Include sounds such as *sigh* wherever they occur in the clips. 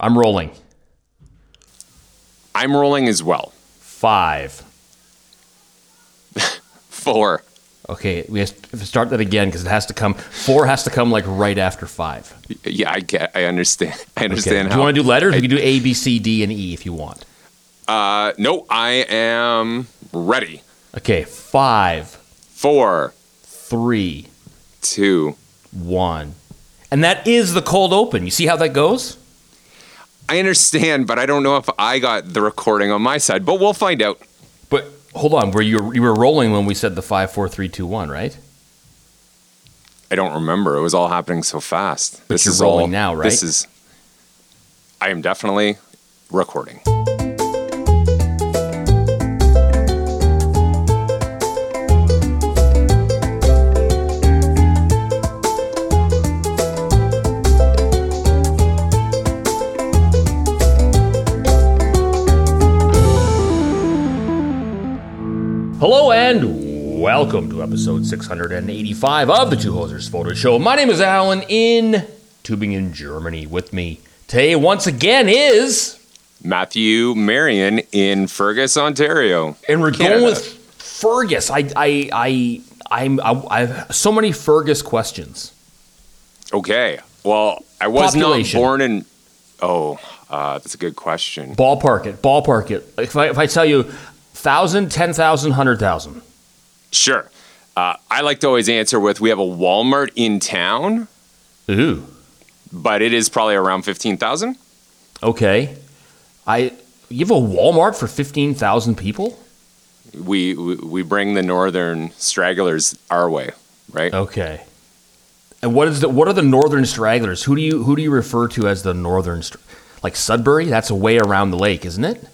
I'm rolling. I'm rolling as well. Five. *laughs* Four. Okay, we have to start that again because it has to come. Four has to come like right after five. Yeah, I get. I understand. *laughs* I Okay. understand. Do you want to do letters? we can do A, B, C, D, and E if you want. Uh, no, I am ready. Okay, five, Four, three, two. one, and that is the cold open. You see how that goes? I understand, but I don't know if I got the recording on my side. But we'll find out. But hold on, were you you were rolling when we said the five, four, three, two, one, right? I don't remember. It was all happening so fast. But you're rolling now, right? This is. I am definitely recording. Hello and welcome to episode 685 of the Two Hosers Photo Show. My name is Allan in Tübingen, Germany. With me today, once again, is Matthew Marion in Fergus, Ontario. and we're Canada. going with Fergus. I I I I'm I, I have so many Fergus questions. Okay. Well, I was Population. not born in. Oh, uh, that's a good question. Ballpark it, ballpark it. If I if I tell you thousand, ten thousand, hundred thousand. Sure. Uh, I like to always answer with we have a Walmart in town, Ooh. but it is probably around 15,000. Okay. I you have a Walmart for fifteen thousand people? We, we we bring the northern stragglers our way, right? Okay. And what is the what are the northern stragglers? Who do you who do you refer to as the northern like Sudbury? That's a way around the lake, isn't it?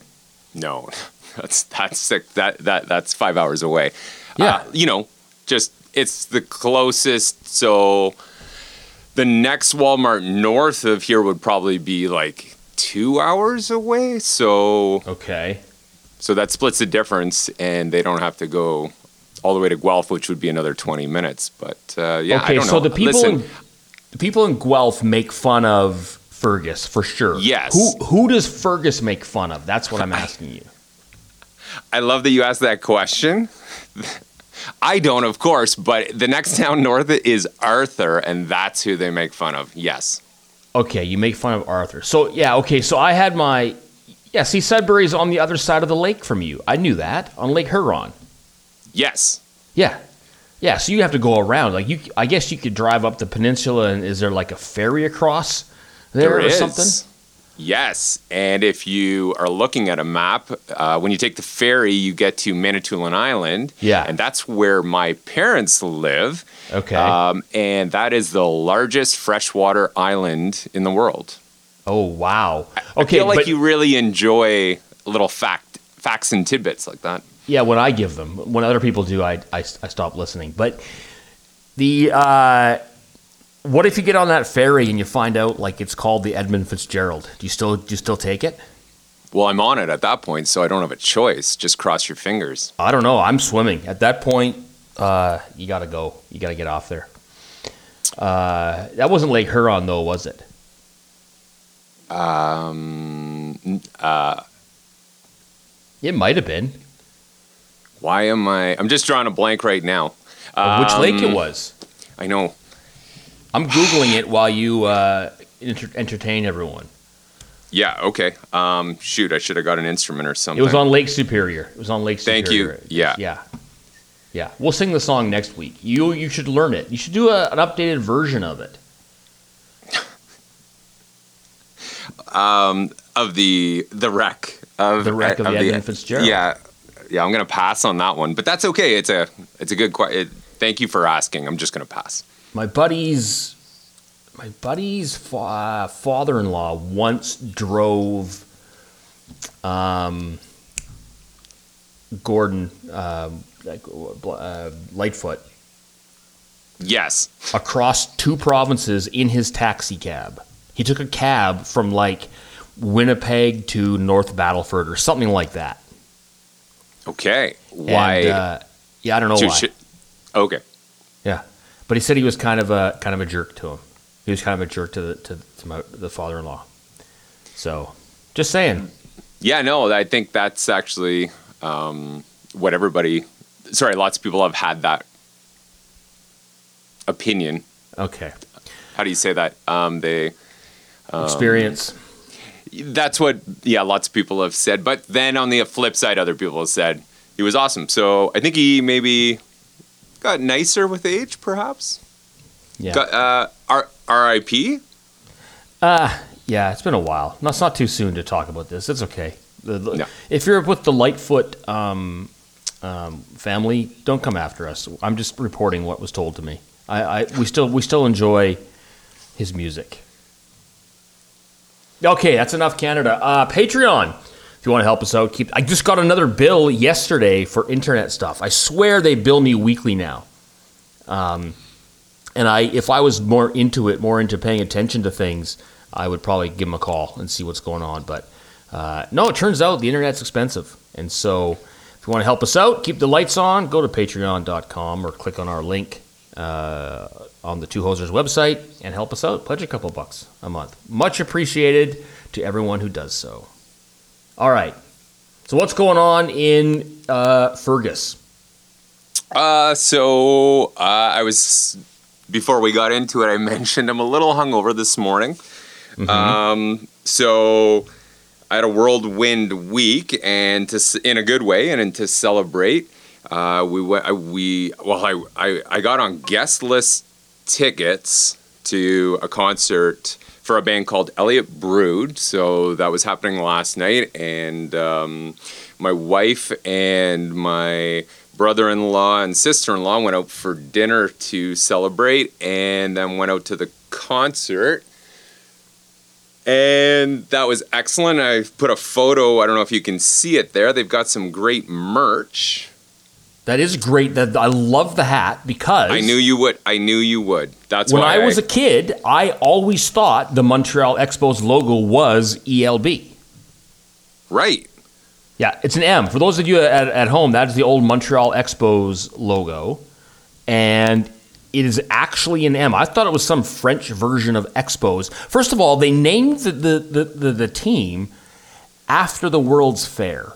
No, *laughs* *laughs* that's that's sick. That that that's five hours away. Yeah. Uh, you know, just it's the closest. So the next Walmart north of here would probably be like two hours away. So Okay. so that splits the difference, and they don't have to go all the way to Guelph, which would be another twenty minutes. But uh, yeah, I okay, so the people Listen, in the people in Guelph make fun of Fergus for sure. Yes. Who who does Fergus make fun of? That's what I'm asking you. I love that you asked that question. I don't, of course, but the next town north is Arthur, and that's who they make fun of. Yes. Okay, you make fun of Arthur. So yeah, okay, so I had my yeah, see Sudbury's on the other side of the lake from you. I knew that. On Lake Huron. Yes. Yeah. Yeah, so you have to go around. Like you I guess you could drive up the peninsula and is there like a ferry across there, There or is. something? Yes. And if you are looking at a map, uh, when you take the ferry, you get to Manitoulin Island. Yeah. And that's where my parents live. Okay. Um, and that is the largest freshwater island in the world. oh wow. Okay. I feel like but you really enjoy little fact, facts and tidbits like that. yeah, when I give them, when other people do, I, I, I stop listening. But the uh, what if you get on that ferry and you find out like it's called the Edmund Fitzgerald? Do you still do you still take it? Well, I'm on it at that point, so I don't have a choice. Just cross your fingers. I don't know. I'm swimming at that point. Uh, you got to go. You got to get off there. Uh, that wasn't Lake Huron though, was it? Um, uh, It might have been. why am I? I'm just drawing a blank right now. Of which lake it Um, was? I know. I'm googling it while you uh, enter- entertain everyone. Yeah. Okay. Um, shoot, I should have got an instrument or something. It was on Lake Superior. It was on Lake Superior. Thank you. Yeah. Yeah. Yeah. We'll sing the song next week. You you should learn it. You should do a, an updated version of it. *laughs* um, of the the wreck of The wreck of the Edmund Fitzgerald. Yeah. Yeah. I'm gonna pass on that one, but that's okay. It's a it's a good question. Thank you for asking. I'm just gonna pass. My buddy's my buddy's fa- uh, father-in-law once drove um, Gordon um, like, uh, Lightfoot Yes. across two provinces in his taxi cab. He took a cab from like Winnipeg to North Battleford or something like that. Okay. Why? And, uh, yeah, I don't know why. Okay. Yeah, but he said he was kind of a kind of a jerk to him. He was kind of a jerk to the to, to my, the father-in-law. So, just saying. Yeah, no, I think that's actually um, what everybody. Sorry, lots of people have had that opinion. Okay. How do you say that? Um, they. Experience. That's what. Yeah, lots of people have said. But then on the flip side, other people have said he was awesome. So I think he maybe got nicer with age, perhaps. Yeah. Got, uh, R- R.I.P. Yeah, it's been a while. No, it's not too soon to talk about this. It's okay. The- the- No. If you're with the Lightfoot um, um, family, don't come after us. I'm just reporting what was told to me. I, I we still we still enjoy his music. Okay, that's enough Canada. Uh, Patreon, if you want to help us out, keep. I just got another bill yesterday for internet stuff. I swear they bill me weekly now. Um, and I, if I was more into it, more into paying attention to things, I would probably give them a call and see what's going on. But uh, no, it turns out the internet's expensive, and so if you want to help us out, keep the lights on. Go to Patreon.com or click on our link uh, on the Two Hosers website and help us out. Pledge a couple bucks a month. Much appreciated to everyone who does so. All right. So what's going on in uh, Fergus? Uh, so uh, I was before we got into it. I *laughs* mentioned I'm a little hungover this morning. Um, so I had a whirlwind week, and to in a good way, and, and to celebrate, uh, we went. We well, I, I I got on guest list tickets to a concert for a band called Elliott Brood. So that was happening last night, and um, my wife and my brother-in-law and sister-in-law went out for dinner to celebrate, and then went out to the concert. And that was excellent. I put a photo. I don't know if you can see it there. They've got some great merch. That is great. That I love the hat because I knew you would. I knew you would. That's when why I was a kid, I always thought the Montreal Expos logo was ELB. right. Yeah, it's an M. For those of you at, at home, that is the old Montreal Expos logo. And it is actually an M. I thought it was some French version of Expos. First of all, they named the, the, the, the, the team after the World's Fair.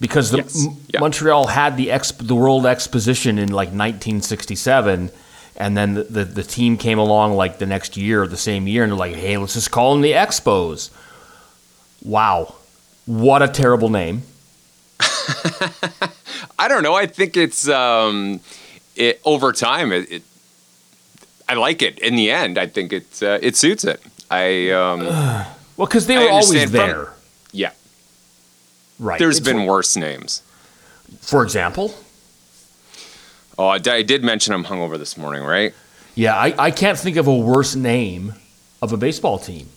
Because the, Yes, yeah. Montreal had the exp, the World Exposition in like 1967, and then the, the, the team came along like the next year or the same year, and they're like, hey, let's just call them the Expos. Wow. What a terrible name. *laughs* I don't know. I think it's um, it over time. It, it I like it. In the end, I think it uh, it suits it. I um, *sighs* Well, because they were always understand from- there. yeah. Right. There's It's- been worse names. For example, Oh, I, I did mention I'm hungover this morning, right? yeah, I, I can't think of a worse name of a baseball team.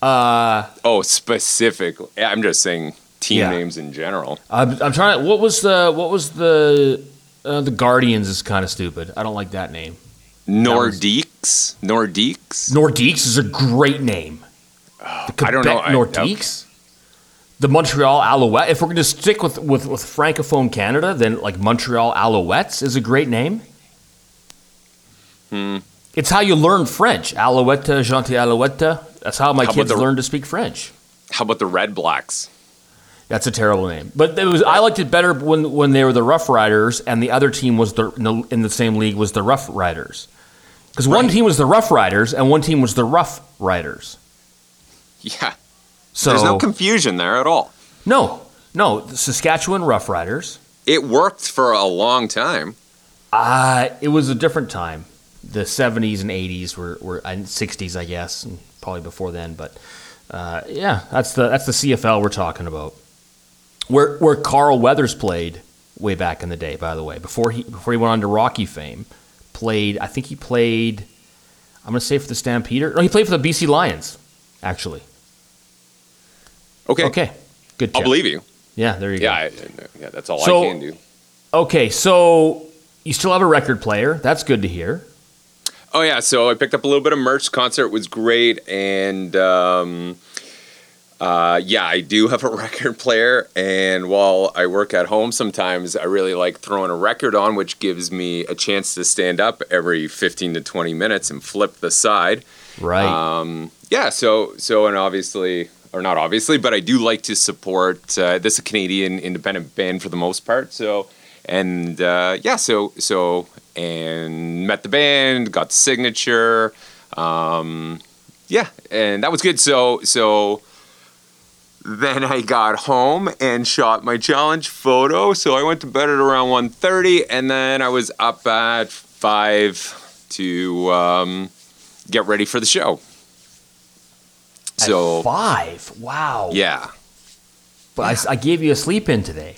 Uh, Oh, specifically. I'm just saying team Yeah. names in general. I'm, I'm trying to. What was the what was the uh, the Guardians is kind of stupid. I don't like that name. Nordiques. Nordiques. Nordiques is a great name. The I don't know. Quebec I- Nordiques. The Montreal Alouette. If we're going to stick with, with, with Francophone Canada, then like Montreal Alouettes is a great name. Hmm. It's how you learn French. Alouette, gentil Alouette. That's how my How kids the- learned to speak French. How about the Redblacks? That's a terrible name. But it was I liked it better when when they were the Rough Riders and the other team was the in the, in the same league was the Rough Riders. Because one Right. team was the Rough Riders and one team was the Rough Riders. Yeah. So There's no confusion there at all. no, no, the Saskatchewan Roughriders. It worked for a long time. Uh, it was a different time. The 70s and 80s were, were and 60s, I guess, and probably before then. But uh, yeah, that's the that's the CFL we're talking about. Where where Carl Weathers played way back in the day, by the way, before he before he went on to Rocky fame, played. I think he played. I'm gonna say for the Stampeder. No, he played for the BC Lions, actually. Okay. Okay, good. I'll believe you. Yeah, there you Yeah, go. I, yeah that's all So- I can do. Okay, so you still have a record player. That's good to hear. Oh yeah, so I picked up a little bit of merch. Concert was great, and um, uh, yeah, I do have a *laughs* record player. And while I work at home, sometimes I really like throwing a record on, which gives me a chance to stand up every 15 to 20 minutes and flip the side. Right. Um, yeah. So so and obviously or not obviously, but I do like to support uh, this is a Canadian independent band for the most part. So and uh, yeah, so so and met the band, got the signature. Um, yeah, and that was good. So so then I got home and shot my challenge photo. So I went to bed at around 1.30 and then I was up at 5 to um, get ready for the show. So At five. Wow. yeah. But I gave you a sleep in today.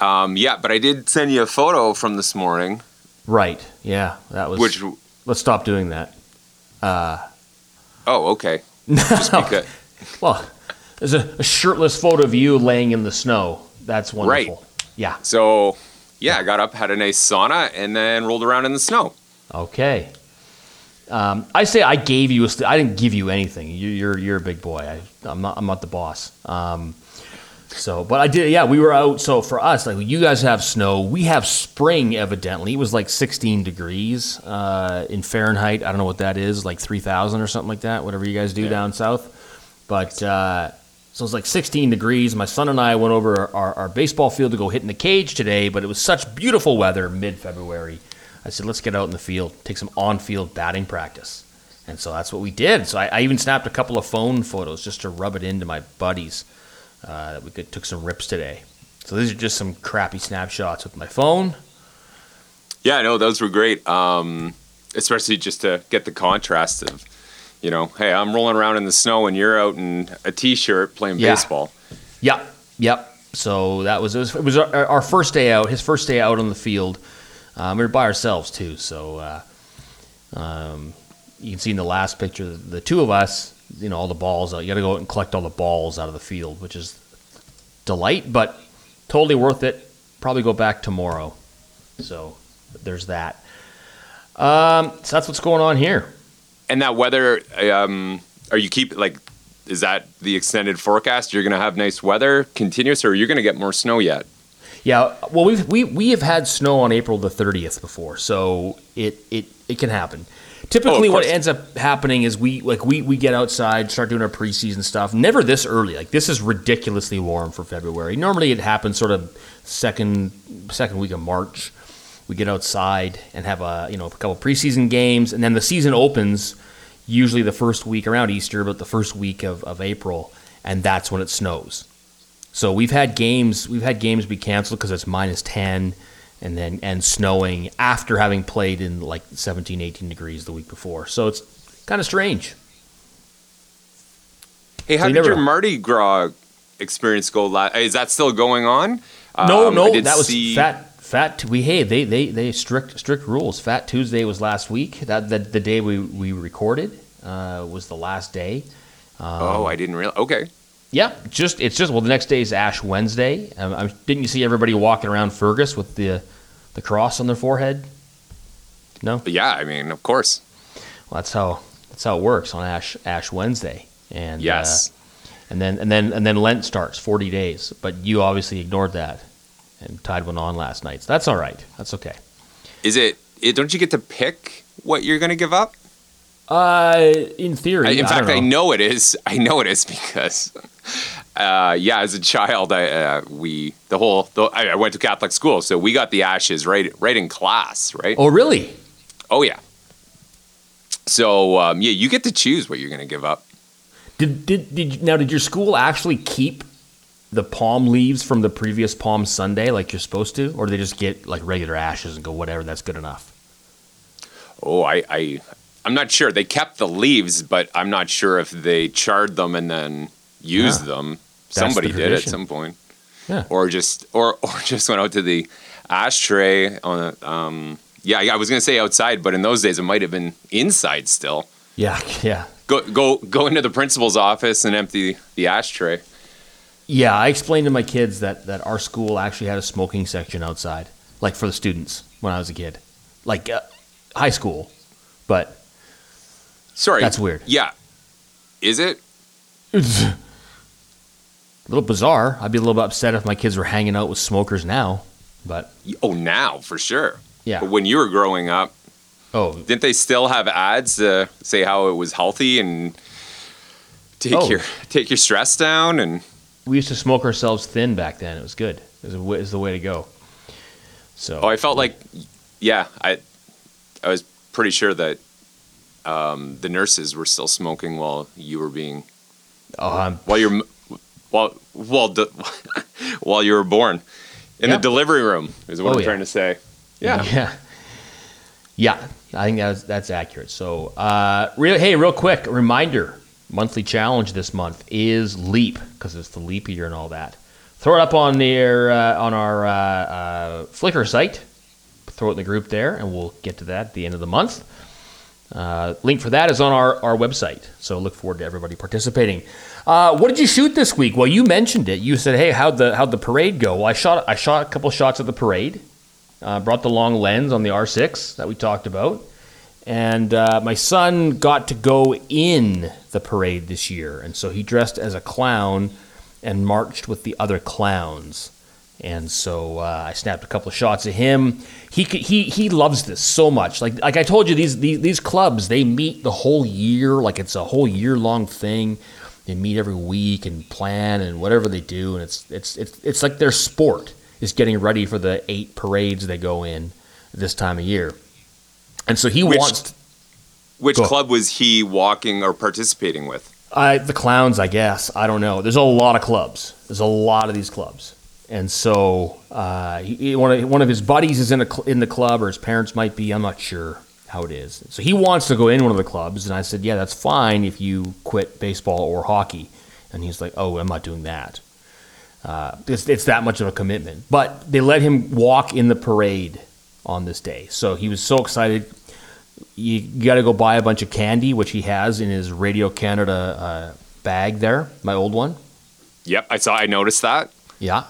Um, yeah, but I did send you a photo from this morning, Right. Yeah. That was. which Let's stop doing that. oh okay, *laughs* just because Well, there's a, a shirtless photo of you laying in the snow. That's wonderful. Right. Yeah. so yeah, I got up, had a nice sauna, and then rolled around in the snow. Okay. Um, I say I gave you a. St- I didn't give you anything. You, you're you're a big boy. I, I'm not. I'm not the boss. Um, so, but I did. Yeah, we were out. So for us, like you guys have snow, we have spring. Evidently, it was like 16 degrees uh, in Fahrenheit. I don't know what that is, like 3,000 or something like that. Whatever you guys do Yeah. down south. But uh, so it's like 16 degrees. My son and I went over our, our baseball field to go hit in the cage today, but it was such beautiful weather mid February. I said, let's get out in the field, take some on field batting practice. And so that's what we did. So I, I even snapped a couple of phone photos just to rub it into my buddies uh, that we could, took some rips today. So these are just some crappy snapshots with my phone. Yeah, no, those were great. Um, especially just to get the contrast of, you know, hey, I'm rolling around in the snow and you're out in a t-shirt playing Yeah. baseball. Yep, yep. So that was it was, it was our, our first day out. His first day out on the field. Um, we were by ourselves too. So uh, um, you can see in the last picture the, two of us. You know all the balls. You got to go out and collect all the balls out of the field, which is delight, but totally worth it. Probably go back tomorrow. So there's that. Um, so that's what's going on here. And that weather, um, are you keep like, is that the extended forecast? You're gonna have nice weather continuous, or are you're gonna get more snow yet? Yeah, well, we've, we we have had snow on April the 30th before, so it it, it can happen. Typically, oh, what ends up happening is we like we, we get outside, start doing our preseason stuff. Never this early. Like this is ridiculously warm for February. Normally, it happens sort of second second week of March. We get outside and have a you know a couple preseason games, and then the season opens usually the first week around Easter, but the first week of, of April, and that's when it snows. So we've had games we've had games be canceled because it's minus 10 and then and snowing after having played in like 17 18 degrees the week before. So it's kind of strange. Hey, how you did your know. Mardi Gras experience go? last? is that still going on? No, Um, no, that was see- fat fat we hey, they they they strict strict rules. Fat Tuesday was last week. That the, the day we we recorded uh, was the last day. oh, I didn't realize. Okay. Yeah, just it's just well the next day is Ash Wednesday. Um, I'm, didn't you see everybody walking around Fergus with the the cross on their forehead? No. But yeah, I mean, of course. Well, that's how that's how it works on Ash Ash Wednesday. And Yes. uh, and then and then and then Lent starts, forty days. But you obviously ignored that and tied one on last night. So that's all right. That's okay. Is it, it? Don't you get to pick what you're gonna give up? Uh, in theory, I, in I fact, don't I know. it is. *laughs* I know it is because, uh, yeah, as a child, I uh, we the whole the, I, I went to Catholic school, so we got the ashes right right in class, right? Oh, really? Oh yeah. So um, yeah, you get to choose what you're gonna give up. Did did did now? Did your school actually keep the palm leaves from the previous Palm Sunday like you're supposed to, or do they just get like regular ashes and go whatever? That's good enough. Oh, I, I I'm not sure. They kept the leaves, but I'm not sure if they charred them and then used Yeah. them. the Somebody did at some point. Yeah. Or just or *laughs* or just went out to the ashtray on a, um yeah, I was gonna say outside, but in those days it might have been inside still. Yeah, *laughs* yeah, Go go go into the principal's office and empty the ashtray. yeah. I explained to my kids that that our school actually had a smoking section outside, like for the students when I was a kid, like uh, high school, but Sorry. That's weird. Yeah. Is it? it's *laughs* a little bizarre. I'd be a little bit upset if my kids were hanging out with smokers now, but Oh, now for sure. Yeah. But when you were growing up, Oh, Didn't they still have ads to say how it was healthy and take Oh. your take your stress down and we used to smoke ourselves thin back then. It was good. It was, a, it was the way to go. So oh I felt like yeah I I was pretty sure that um, the nurses were still smoking while you were being oh, I'm while you're while while de- *laughs* while you were born in the delivery room is what Oh, I'm yeah. trying to say. Yeah. Yeah. Yeah, I think that's that's accurate. So, uh, real, hey, real quick reminder: monthly challenge this month is leap because it's the leap year and all that. Throw it up on their uh, on our uh, uh, Flickr site. Throw it in the group there, and we'll get to that at the end of the month. Uh, link for that is on our, our website. So look forward to everybody participating. Uh, what did you shoot this week? Well, you mentioned it. You said, "Hey, how'd the how'd the parade go?" Well, I shot I shot a couple shots of the parade. Uh, brought the long lens on the R6 that we talked about, and uh, my son got to go in the parade this year, and so he dressed as a clown and marched with the other clowns. And so uh, I snapped a couple of shots of him. He could, he he loves this so much. Like like I told you, these, these these clubs they meet the whole year. Like it's a whole year long thing. They meet every week and plan and whatever they do, and it's it's it's it's like their sport is getting ready for the eight parades they go in this time of year. And so he Which- wants Which club was he walking or participating with? I, the clowns, I guess. I don't know. There's a lot of clubs. There's a lot of these clubs, and so uh, he, one of one of his buddies is in a in the club, or his parents might be. I'm not sure how it is. So he wants to go in one of the clubs, and I said, "Yeah, that's fine if you quit baseball or hockey." And he's like, "Oh, I'm not doing that. Uh, it's, it's that much of a commitment." But they let him walk in the parade on this day, so he was so excited you got to go buy a bunch of candy, which he has in his Radio Canada uh, bag there, my old one. Yep, I saw. I noticed that. Yeah.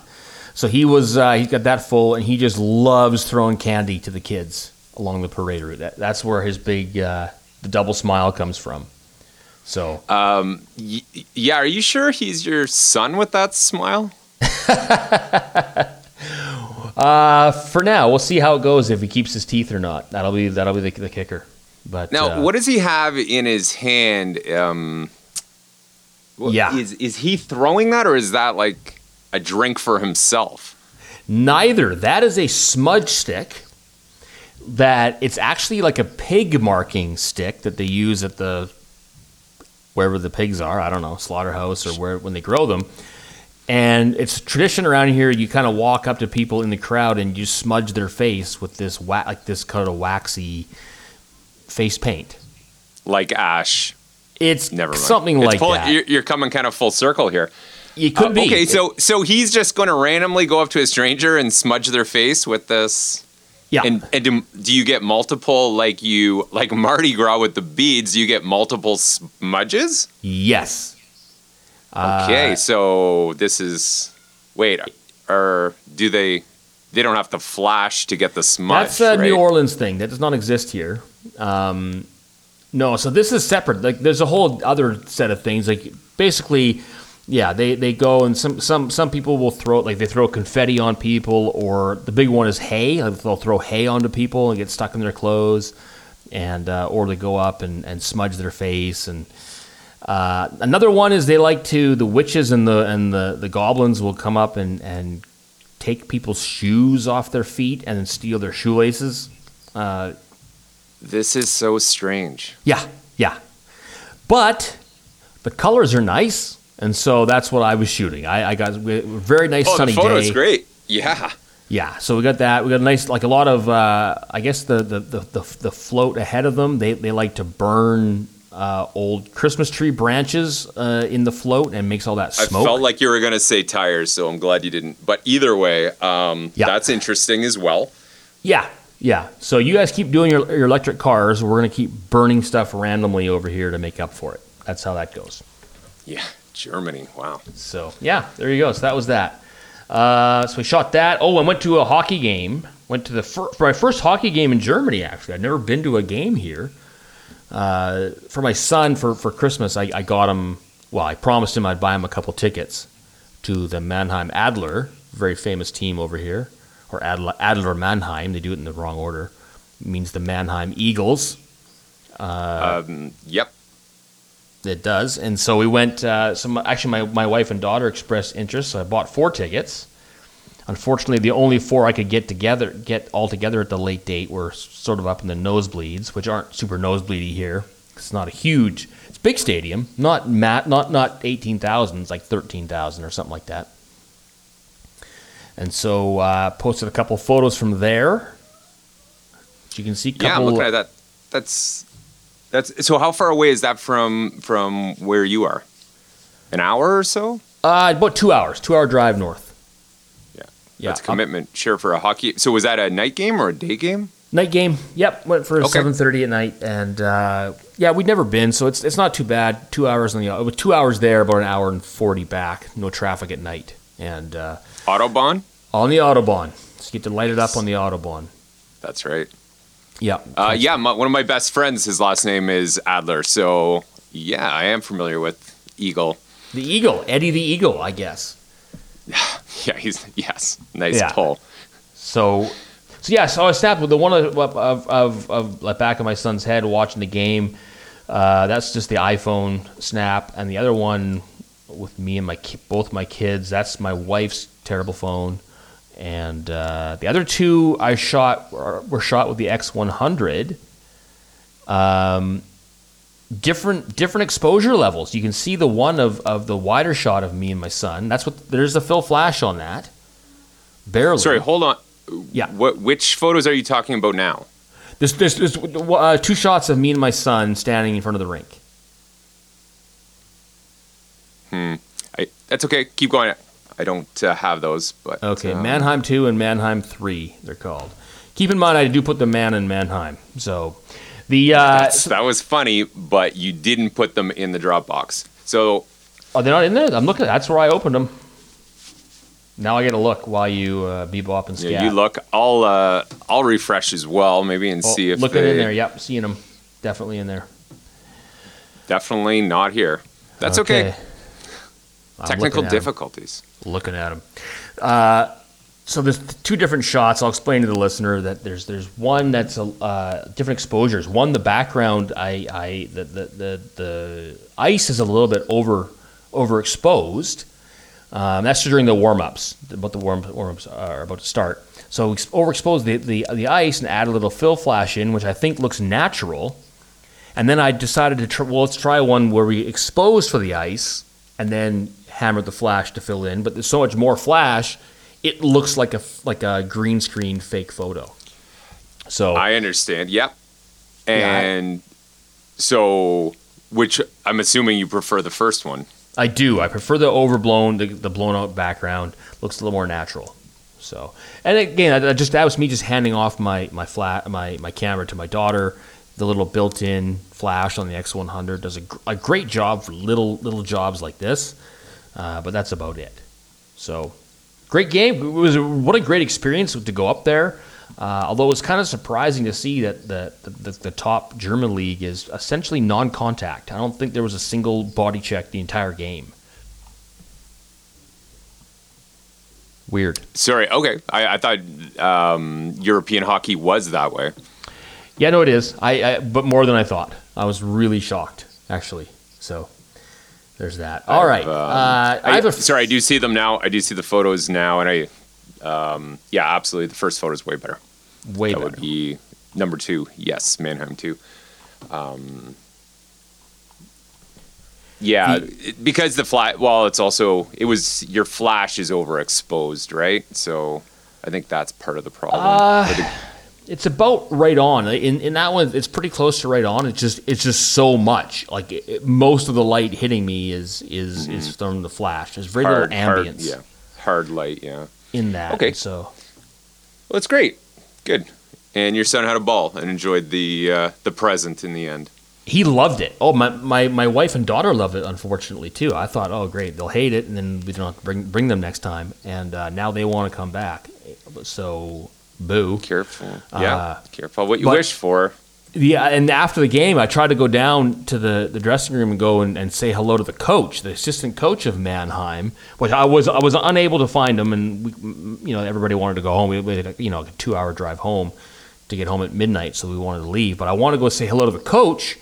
So he was uh, he's got that full, and he just loves throwing candy to the kids along the parade route. That, that's where his big uh, the double smile comes from. So Y- yeah, are you sure he's your son with that smile? *laughs* uh, for now, we'll see how it goes if he keeps his teeth or not. That'll be that'll be the, the kicker. But Now, uh, what does he have in his hand? Um, wh- Yeah. is is he throwing that, or is that like a drink for himself? Neither. That is a smudge stick. That it's actually like a pig marking stick that they use at the wherever the pigs are. I don't know, slaughterhouse or where when they grow them. And it's tradition around here. You kind of walk up to people in the crowd and you smudge their face with this wa- like this kind of waxy face paint. Like ash? It's Never mind. something It's like full- that. You're, you're coming kind of full circle here. It could Uh, be. Okay, so so he's just going to randomly go up to a stranger and smudge their face with this. yeah, And and do, do you get multiple like you like Mardi Gras with the beads? You get multiple smudges? yes. Uh, Okay, so this is wait, or do they? They don't have to flash to get the smudge. That's a right? New Orleans thing. That does not exist here. Um, no, so this is separate. Like, there's a whole other set of things. Like, basically, yeah, they, they go and some, some some people will throw like they throw confetti on people, or the big one is hay. Like, they'll throw hay onto people and get stuck in their clothes, and uh, or they go up and, and smudge their face. And uh, another one is they like to the witches and the and the, the goblins will come up and and take people's shoes off their feet and then steal their shoelaces. Uh, This is so strange. yeah, yeah. But the colors are nice, and so that's what I was shooting. I, I got a very nice Oh, sunny the photo's day. great. Yeah. Yeah, so we got that. We got a nice, like a lot of, uh, I guess the, the, the, the, float ahead of them. They, they like to burn uh, old Christmas tree branches uh, in the float and makes all that smoke. I felt like you were going to say tires, so I'm glad you didn't. But either way, um, Yeah. that's interesting as well. Yeah, yeah. So you guys keep doing your, your electric cars. We're gonna keep burning stuff randomly over here to make up for it. That's how that goes. Yeah, Germany. Wow. So yeah, there you go. So that was that. Uh, so we shot that. Oh, I went to a hockey game. Went to the fir- for my first hockey game in Germany. Actually, I'd never been to a game here. Uh, for my son for for Christmas, I, I got him. Well, I promised him I'd buy him a couple tickets to the Mannheim Adler, very famous team over here, or Adler, Adler Mannheim. They do it in the wrong order. means the Mannheim Eagles. um, yep. It does, and so we went. Uh, so my, actually, my, my wife and daughter expressed interest, so I bought four tickets. Unfortunately, the only four I could get together, get all together at the late date, were sort of up in the nosebleeds, which aren't super nosebleedy here. It's not a huge, it's a big stadium, not mat, not not eighteen thousand, it's like thirteen thousand or something like that. And so uh, posted a couple photos from there. You can see. Couple, Yeah, I'm looking at that. That's that's so. How far away is that from from where you are? An hour or so. Uh, about two hours, two hour drive north. Yeah, Yeah, that's commitment. Sure, for a hockey. So was that a night game or a day game? Night game. Yep, went for Okay. seven thirty at night, and uh, yeah, we'd never been, so it's it's not too bad. Two hours on the two hours there, about an hour and forty back. No traffic at night, and uh, Autobahn. on the autobahn. So you get to light it up on the autobahn. That's right. Yeah, Uh, yeah, my, one of my best friends. His last name is Adler. So yeah, I am familiar with Eagle. the eagle, Eddie the Eagle, I guess. *laughs* Yeah, he's yes, nice Yeah. pull. So, so yeah, so I snapped with the one of of, of, of, of like back of my son's head watching the game. Uh, that's just the iPhone snap, and the other one with me and my ki- both my kids. That's my wife's terrible phone, and uh, the other two I shot were, were shot with the X100. Um, different different exposure levels. You can see the one of, of the wider shot of me and my son. That's what there's a fill flash on that. Barely. Sorry, hold on. Yeah. What? Which photos are you talking about now? There's, there's, there's uh, two shots of me and my son standing in front of the rink. I, that's okay. Keep going. I don't uh, have those, but Okay, um, Mannheim 2 and Mannheim 3, they're called. Keep in mind, I do put the man in Mannheim. So, the. Uh, that was funny, but you didn't put them in the Dropbox. So are they're not in there? I'm looking. That's where I opened them. Now I got to look while you uh, bebop and scat. yeah, you look. I'll uh, I'll refresh as well, maybe, and Oh, see if looking they, in there. Yep, seeing them. Definitely in there. Definitely not here. That's okay. I'm Technical looking at 'em. difficulties. looking at them. Uh, so there's two different shots. I'll explain to the listener that there's there's one that's a uh, different exposures. One the background, I, I the, the the the ice is a little bit over overexposed. Um, that's during the warm ups. About the warm ups are about to start. So we overexpose the, the the ice and add a little fill flash in, which I think looks natural. And then I decided to try, well, let's try one where we expose for the ice and then hammer the flash to fill in. But there's so much more flash, it looks like a like a green screen fake photo. So I understand. Yep. Yeah, I- And so, which I'm assuming you prefer the first one. I do. I prefer the overblown, the, the blown out background. Looks a little more natural. So, and again, I, I just that was me just handing off my my flat my my camera to my daughter. The little built-in flash on the X100 does a, a great job for little little jobs like this, uh, but that's about it. So, great game. It was a, what a great experience to go up there. Uh, although it was kind of surprising to see that the, the, the top German league is essentially non-contact. I don't think there was a single body check the entire game. Weird. Sorry. Okay. I, I thought um, European hockey was that way. Yeah, no, it is. I, I but more than I thought. I was really shocked, actually. So there's that. All right. Um, uh, I I, have a sorry, I do see them now. I do see the photos now, and I, um, yeah, absolutely. The first photo is way better. way better. that better. would be number two. Yes, Mannheim two. Um, yeah, it- because the flat. Well, it's also it was your flash is overexposed, right? So I think that's part of the problem. Uh, the- It's about right on. In in that one, it's pretty close to right on. It's just it's just so much. Like it, it- most of the light hitting me is is is from the flash. There's very Mm-hmm. hard, little hard, ambience yeah, hard light. Yeah. in that. Okay. So Well, it's great. Good. And your son had a ball and enjoyed the uh, the present in the end. he loved it. Oh, my, my, my wife and daughter loved it. Unfortunately, too. I thought, oh, great, they'll hate it, and then we don't have to bring bring them next time. And uh, now they want to come back. So, boo. Careful. Yeah. Uh, careful what you but- wish for. Yeah, and after the game, I tried to go down to the, the dressing room and go and, and say hello to the coach, the assistant coach of Mannheim, which I was I was unable to find him, and we, you know everybody wanted to go home. We, we had a, you know a two hour drive home, to get home at midnight, so we wanted to leave. But I want to go say hello to the coach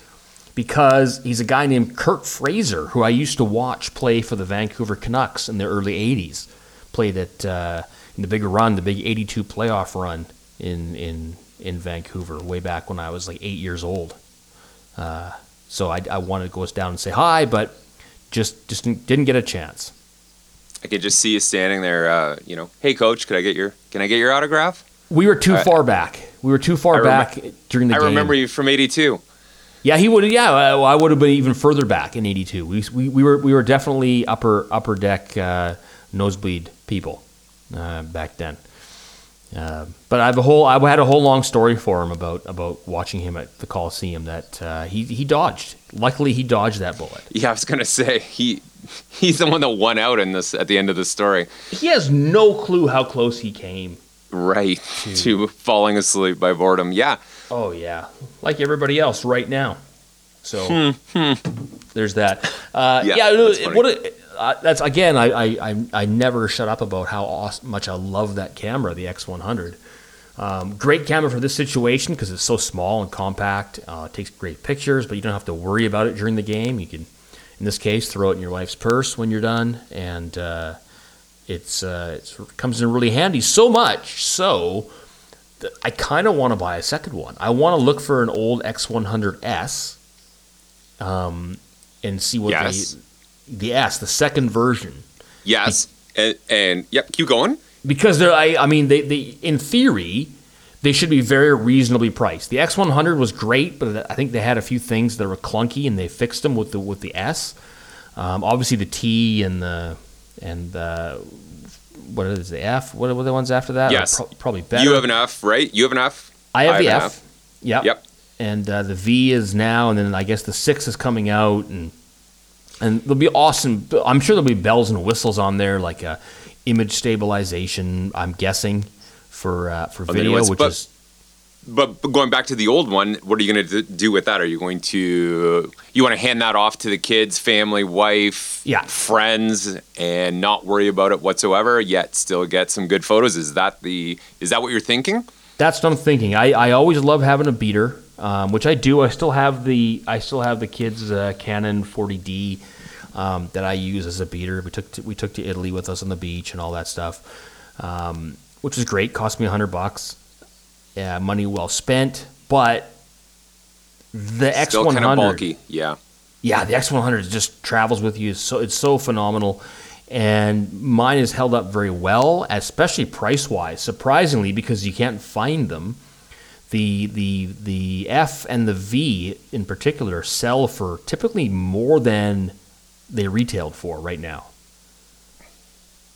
because he's a guy named Curt Fraser who I used to watch play for the Vancouver Canucks in the early '80s. Played at uh, in the big run, the big '82 playoff run in in in Vancouver way back when I was like eight years old. Uh, so I, I wanted to go down and say hi, but just just didn't get a chance. I could just see you standing there. Uh, you know, hey coach, could I get your can I get your autograph? We were too I, far back. We were too far back during the I game. I remember you from '82. Yeah, he would. Yeah, I would have been even further back in '82. We, we, we were we were definitely upper upper deck uh, nosebleed people uh, back then. Uh, but I have a whole I had a whole long story for him about about watching him at the Coliseum that uh, he he dodged. Luckily, he dodged that bullet. *laughs* Yeah, I was gonna say he he's the one that won out in this at the end of the story. He has no clue how close he came. Right to, to falling asleep by boredom. Yeah. Oh yeah, like everybody else right now. So hmm, hmm. there's that. Uh, yeah, yeah that's what a, uh, that's again. I, I I never shut up about how awesome, much I love that camera, the X100. Um, great camera for this situation because it's so small and compact. Uh, takes great pictures, but you don't have to worry about it during the game. You can, in this case, throw it in your wife's purse when you're done, and uh, it's, uh, it comes in really handy. So much so that I kind of want to buy a second one. I want to look for an old X100S um, and see what yes. they the S, the second version. Yes, and, and yep, keep going. Because they're, I, I mean, they, they, in theory, they should be very reasonably priced. The X100 was great, but I think they had a few things that were clunky, and they fixed them with the with the S. Um, obviously, the T and the and the, what is the F? What were the ones after that? Yes, pro- probably better. You have an F, right? You have an F. I have I the have F. F. Yep. Yep. And uh, the V is now, and then I guess the six is coming out, and and there'll be awesome. I'm sure there'll be bells and whistles on there, like a image stabilization. I'm guessing for uh, for video, which but, is. But, but going back to the old one, what are you going to do with that? Are you going to you want to hand that off to the kids, family, wife, yeah. friends, and not worry about it whatsoever? Yet still get some good photos. Is that the is that what you're thinking? That's what I'm thinking. I, I always love having a beater um, which I do. I still have the I still have the kids' uh, Canon 40D um, that I use as a beater. We took to, we took to Italy with us on the beach and all that stuff, um, which was great. Cost me a hundred bucks. Yeah, money well spent. But the X one hundred, yeah, yeah, the X one hundred just travels with you. So it's so phenomenal. And mine is held up very well, especially price wise. Surprisingly, because you can't find them the the the F and the V in particular sell for typically more than they retailed for right now.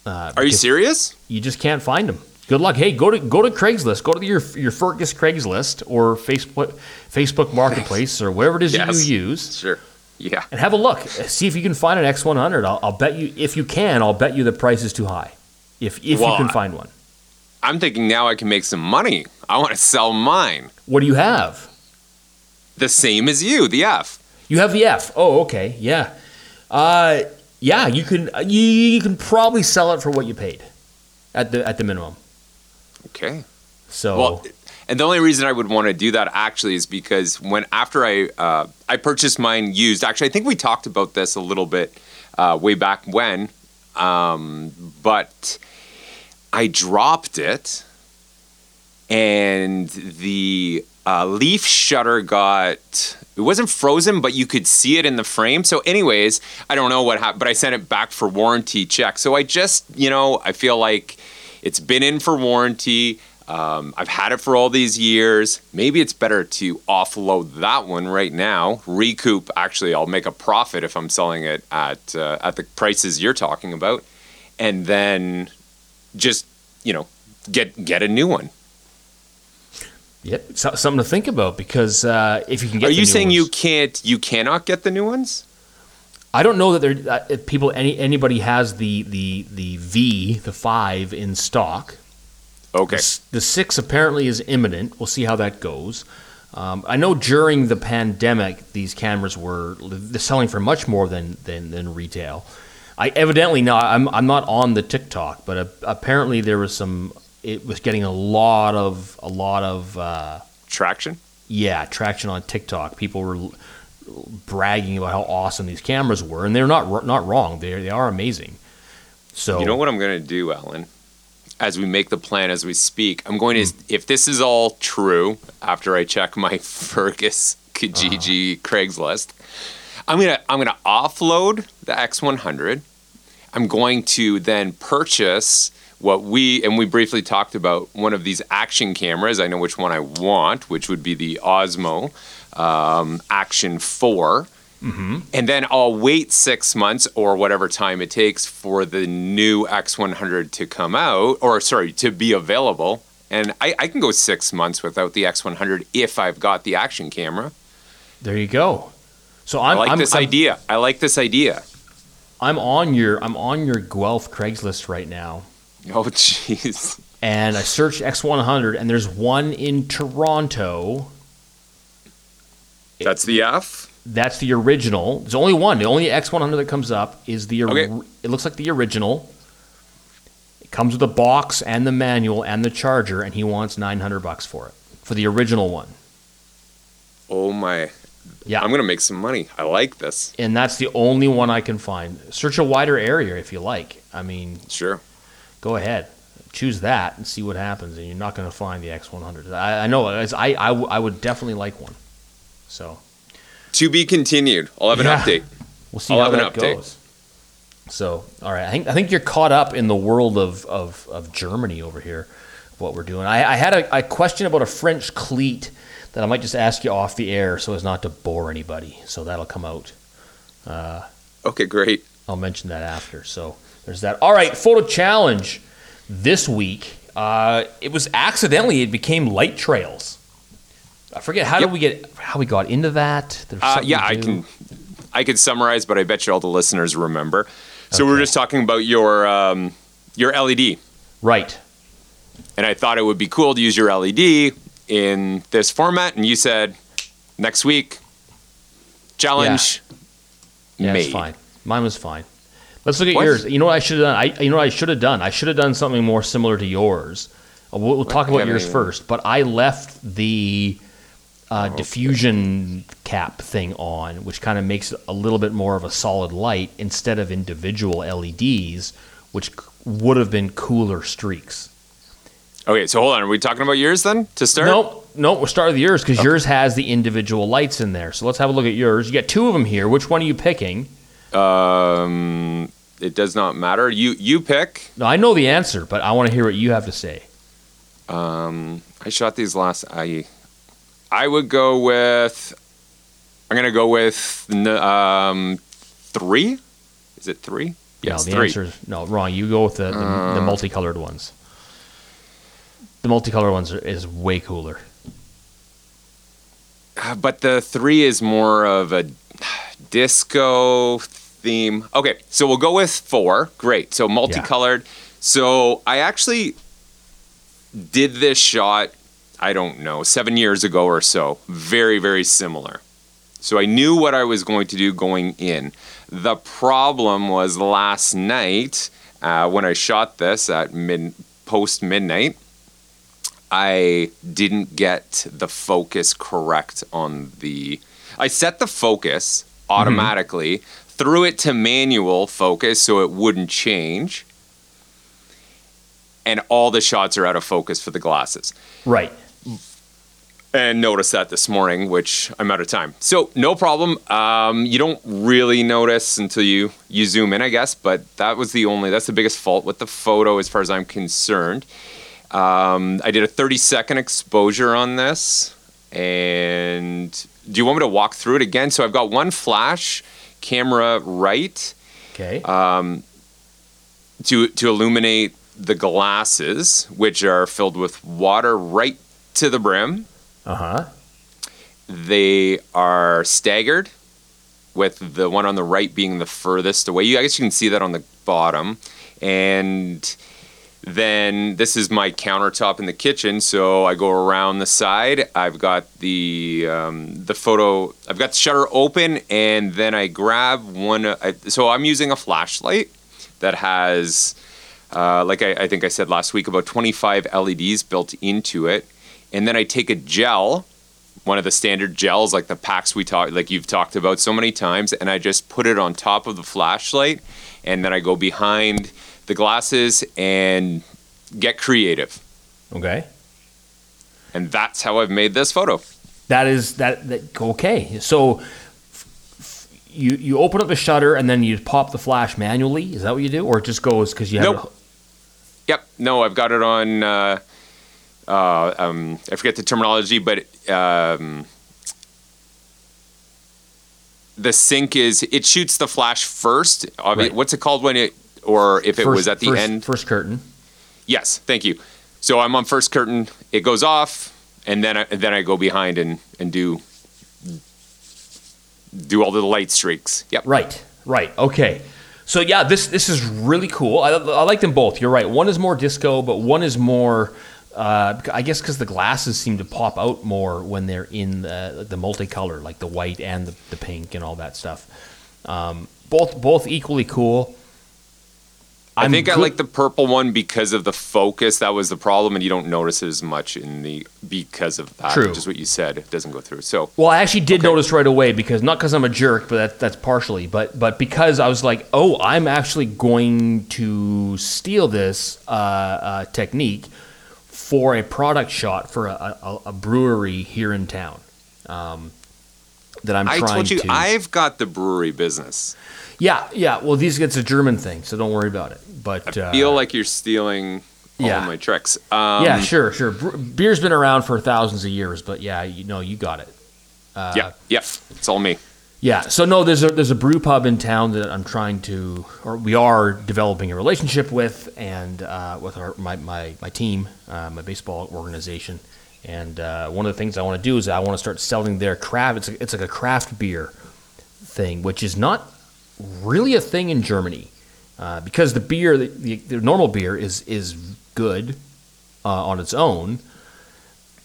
Uh, Are you serious? You just can't find them. Good luck. Hey, go to go to Craigslist. Go to your your Fergus Craigslist or Facebook Facebook Marketplace or whatever it is yes. you use. Sure. Yeah. And have a look. See if you can find an X100. I'll, I'll bet you if you can. I'll bet you the price is too high. If if well, you can find one. I'm thinking now I can make some money. I want to sell mine. What do you have? The same as you, the F. You have the F. Oh, okay. Yeah. Uh, yeah, you can you, you can probably sell it for what you paid at the at the minimum. Okay. So well, and the only reason I would want to do that actually is because when after I uh, I purchased mine used, actually I think we talked about this a little bit uh, way back when, um, but I dropped it, and the uh, leaf shutter got it wasn't frozen, but you could see it in the frame. So, anyways, I don't know what happened, but I sent it back for warranty check. So I just, you know, I feel like it's been in for warranty. Um, I've had it for all these years. Maybe it's better to offload that one right now, recoup. Actually, I'll make a profit if I'm selling it at uh, at the prices you're talking about, and then just you know get get a new one. Yep, so, something to think about because uh, if you can get, are you saying ones, you can't you cannot get the new ones? I don't know that there uh, people any anybody has the the the V the five in stock. Okay. The, the six apparently is imminent. We'll see how that goes. Um, I know during the pandemic, these cameras were selling for much more than, than, than retail. I evidently now I'm I'm not on the TikTok, but uh, apparently there was some it was getting a lot of a lot of uh, Traction. yeah traction on TikTok. People were l- bragging about how awesome these cameras were, and they're not not wrong. They they are amazing. So You know what I'm going to do, Allan? As we make the plan as we speak, I'm going to, if this is all true, after I check my *laughs* Fergus Kijiji Craigslist, I'm gonna I'm gonna offload the X100. I'm going to then purchase what we and we briefly talked about one of these action cameras. I know which one I want, which would be the Osmo um, Action 4. And then I'll wait six months or whatever time it takes for the new X100 to come out, or sorry, to be available. And I, I can go six months without the X100 if I've got the action camera. there you go. So I I'm like I'm, this I'm, idea. I like this idea. I'm on your I'm on your Guelph Craigslist right now. Oh, jeez. and I searched X100, and there's one in Toronto. That's the F. That's the original. There's only one. The only X100 that comes up is the. Or- Okay. It looks like the original. It comes with a box and the manual and the charger, and he wants 900 bucks for it for the original one. Oh, my. Yeah, I'm going to make some money. I like this. and that's the only one I can find. Search a wider area if you like. I mean, Sure. go ahead, choose that and see what happens. And you're not going to find the X100. I, I know. I I, I would definitely like one. So To be continued. I'll have an Yeah. update. *laughs* We'll see I'll how that update. goes. So, all right, I think I think you're caught up in the world of of, of Germany over here. What we're doing. I, I had a, a question about a French cleat that I might just ask you off the air so as not to bore anybody. So that'll come out. Okay, great. I'll mention that after. So there's that. All right, photo challenge this week. Uh, it was accidentally it became light trails. I forget how Yep. did we get how we got into that. Uh, yeah, I can. I could summarize, but I bet you all the listeners remember. So we were just talking about your um, your LED, Right. and I thought it would be cool to use your LED in this format, and you said next week challenge Yeah, made. it's fine. Mine was fine. Let's look at What? yours. You know what I should have done? I you know what I should have done? I should have done something more similar to yours. Uh, We'll, we'll talk about yours first, but I left the uh, diffusion cap thing on, which kind of makes it a little bit more of a solid light instead of individual LEDs, which would have been cooler streaks. Okay, so hold on. Are we talking about yours then to start? Nope, nope. We'll start with yours because yours has the individual lights in there. So let's have a look at yours. You got two of them here. Which one are you picking? Um, it does not matter. You you pick. No, I know the answer, but I want to hear what you have to say. Um, I shot these last. I I would go with. I'm gonna go with um, three. Is it three? Yes, no, the three. answer is no, wrong. You go with the, the, the multicolored ones. The multicolored ones are, is way cooler. Uh, But the three is more of a disco theme. Okay, so we'll go with four. Great. So multicolored. So I actually did this shot, I don't know, seven years ago or so. Very, very similar. So I knew what I was going to do going in. The problem was last night uh, when I shot this at mid post midnight. I didn't get the focus correct on the. I set the focus automatically, threw it to manual focus so it wouldn't change, and all the shots are out of focus for the glasses. Right. And noticed that this morning, which I'm out of time. So no problem. Um, you don't really notice until you you zoom in, I guess. But that was the only. That's the biggest fault with the photo, as far as I'm concerned. Um, I did a 30 second exposure on this. And do you want me to walk through it again? So I've got one flash camera right Okay. to to illuminate the glasses, which are filled with water right to the brim. Uh huh. They are staggered, with the one on the right being the furthest away. You, I guess you can see that on the bottom. And then this is my countertop in the kitchen, so I go around the side. I've got the um, the photo. I've got the shutter open, and then I grab one. I, so I'm using a flashlight that has uh, like I, I think I said last week, about 25 LEDs built into it. And then I take a gel, one of the standard gels, like the packs we talk, like you've talked about so many times, and I just put it on top of the flashlight, and then I go behind the glasses and get creative. Okay. And that's how I've made this photo. That is that, that okay. So f- f- you you open up the shutter and then you pop the flash manually. Is that what you do, or it just goes because you have? Nope. Yep. No, I've got it on. Uh, uh, um, I forget the terminology, but um, the sync is it shoots the flash first. Right. What's it called when it, or if it first- was at the first- end? First curtain. Yes, thank you. So I'm on first curtain. It goes off, and then I, then I go behind and and do do all the light streaks. Yep. Right. Right. Okay. So yeah, this this is really cool. I, I like them both. You're right. One is more disco, but one is more. Uh, I guess because the glasses seem to pop out more when they're in the the multicolor, like the white and the, the pink and all that stuff. Um, both both equally cool. I think I like the purple one because of the focus. That was the problem, and you don't notice it as much in the because of that. True. Which is what you said. It doesn't go through. So Well, I actually did notice right away because not because I'm a jerk, but that, that's partially, but but because I was like, oh, I'm actually going to steal this uh, uh, technique for a product shot for a, a, a brewery here in town. Um, that I'm I trying told you to. I've got the brewery business. Yeah, yeah. Well, these it's a German thing, so don't worry about it. But I Feel like you're stealing all yeah. my tricks. Um, yeah, sure, sure. Beer's been around for thousands of years, but yeah, you know, you got it. Uh, yeah, yeah. It's all me. Yeah. So no, there's a there's a brew pub in town that I'm trying to, or we are developing a relationship with, and uh, with our my my, my team, uh, my baseball organization, and uh, one of the things I want to do is I want to start selling their craft. It's a, it's like a craft beer thing, which is not really a thing in Germany, uh, because the beer, the, the, the normal beer is is good uh, on its own,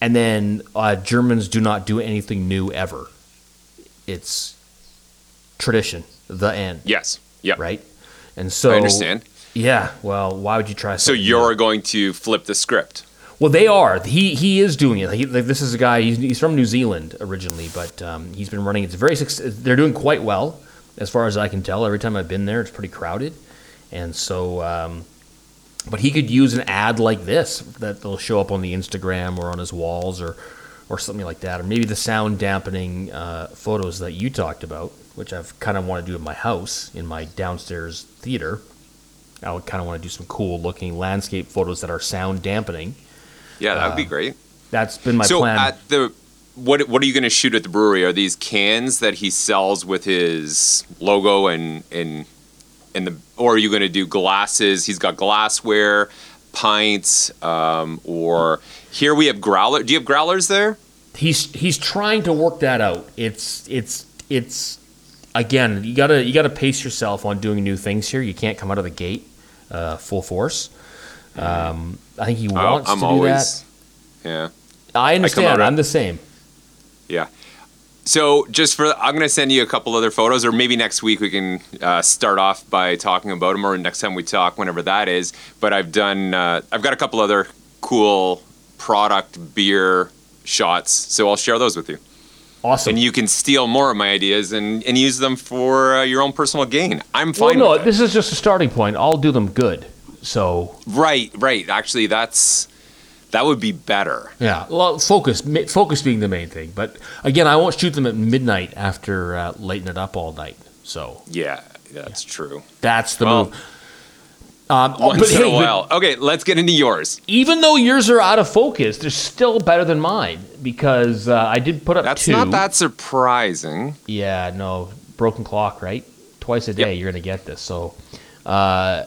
and then uh, Germans do not do anything new ever. It's tradition, the end, Yes. Yep. right? And so I understand. Yeah. Well, why would you try? So you're new? going to flip the script. Well, they are. He he is doing it. He, like, this is a guy. He's, he's from New Zealand originally, but um, he's been running. It's very. They're doing quite well, as far as I can tell. Every time I've been there, it's pretty crowded, and so. Um, but he could use an ad like this that will show up on the Instagram or on his walls or or something like that, or maybe the sound dampening uh, photos that you talked about, which I've kind of want to do in my house in my downstairs theater. I would kind of want to do some cool looking landscape photos that are sound dampening. Yeah, that would be Uh, great. That's been my so plan. at the what what are you going to shoot at the brewery? Are these cans that he sells with his logo and and and the or are you going to do glasses? He's got glassware, pints, um, or here we have growler. Do you have growlers there? he's he's trying to work that out. It's it's it's again you gotta you gotta pace yourself on doing new things here. You can't come out of the gate uh, full force. Um, I think he Oh, wants I'm to do always yeah. I understand. of- I'm the same. Yeah. So just for, I'm gonna send you a couple other photos, or maybe next week we can uh, start off by talking about them, or next time we talk, whenever that is. But I've done, uh, I've got a couple other cool product beer shots, so I'll share those with you, Awesome. and you can steal more of my ideas and and use them for uh, your own personal gain. I'm well, fine. no, with this is just a starting point. I'll do them good. So Right, right. Actually, that's that would be better. yeah, well, focus focus being the main thing. But again, I won't shoot them at midnight after uh, lighting it up all night. So Yeah, that's true. that's the Well, move. Um, oh, Once but in hey, a but- while. Okay, let's get into yours. even though yours are out of focus, they're still better than mine because uh, I did put up That's two. not that surprising. Yeah, no, broken clock, right? Twice a day, Yep. you're gonna get this. So, uh,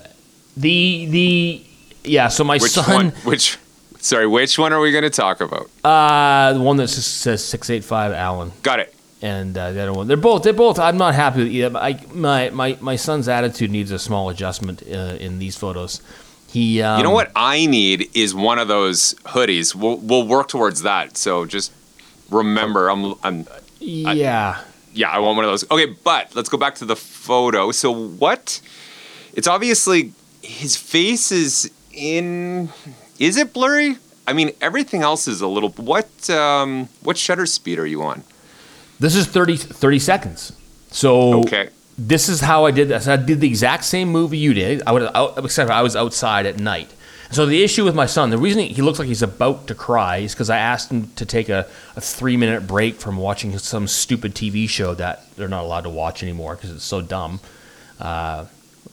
the the yeah. So my Which son, one? Which? Sorry, which one are we going to talk about? uh, the one that says six eight five Allan, Got it. and uh, the other one, they're both they're both. I'm not happy with either. I, my my my son's attitude needs a small adjustment uh, in these photos. He, um, You know what I need is one of those hoodies. We'll we'll work towards that. So just remember, I'm I'm Yeah. yeah, I want one of those. Okay, but let's go back to the photo. So what? It's obviously his face is in. Is it blurry? I mean, everything else is a little. What um, what shutter speed are you on? This is 30, 30 seconds. So Okay. this is how I did this. I did the exact same movie you did. I would, out, except I was outside at night. So the issue with my son, the reason he looks like he's about to cry is because I asked him to take a, a three minute break from watching some stupid TV show that they're not allowed to watch anymore because it's so dumb. Uh,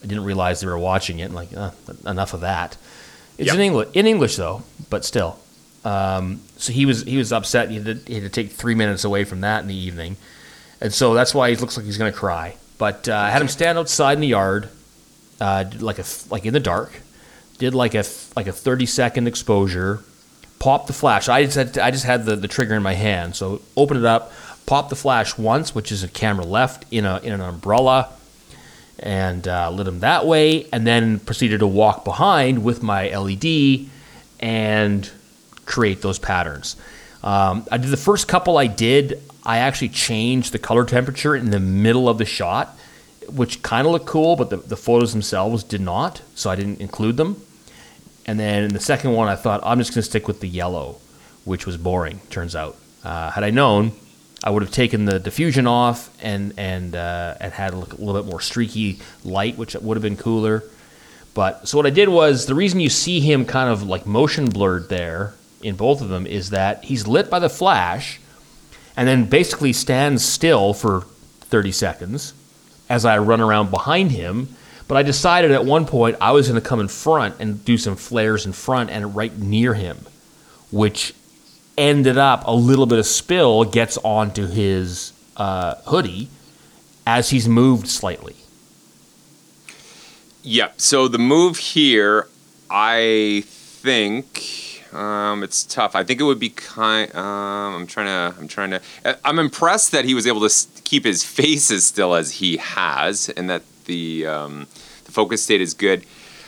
I didn't realize they were watching it. And like, uh, enough of that. It's Yep. in English, in English though, but still. Um, so he was he was upset. He had, to, he had to take three minutes away from that in the evening, and so that's why he looks like he's going to cry. But uh, I had him stand outside in the yard, uh, like a like in the dark, did like a like a thirty second exposure, popped the flash. I just had I just had the, the trigger in my hand, so open it up, pop the flash once, which is a camera left in a in an umbrella, and uh, lit them that way, and then proceeded to walk behind with my LED and create those patterns. Um, I did the first couple I did. I actually changed the color temperature in the middle of the shot, which kind of looked cool, but the, the photos themselves did not, so I didn't include them. And then in the second one, I thought I'm just going to stick with the yellow, which was boring. Turns out, uh, had I known, I would have taken the diffusion off and and uh, and had a little bit more streaky light, which would have been cooler. But so what I did was the reason you see him kind of like motion blurred there in both of them is that he's lit by the flash, and then basically stands still for 30 seconds as I run around behind him. But I decided at one point I was going to come in front and do some flares in front and right near him, which ended up a little bit of spill gets onto his uh, hoodie as he's moved slightly. Yep. So the move here, I think um, it's tough. I think it would be kind. Um, I'm trying to. I'm trying to. I- I'm impressed that he was able to keep his face as still as he has, and that the um, the focus state is good.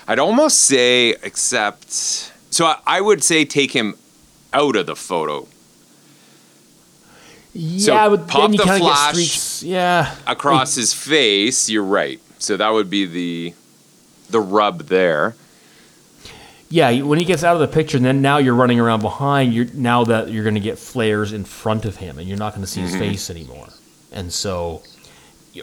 I'd almost say, except. So I, I would say take him out of the photo Yeah, but pop the flash. Yeah, across his face. You're right. So that would be the the rub there. Yeah, when he gets out of the picture, and then now you're running around behind. You're now that you're going to get flares in front of him, and you're not going to see his mm-hmm. face anymore. And so,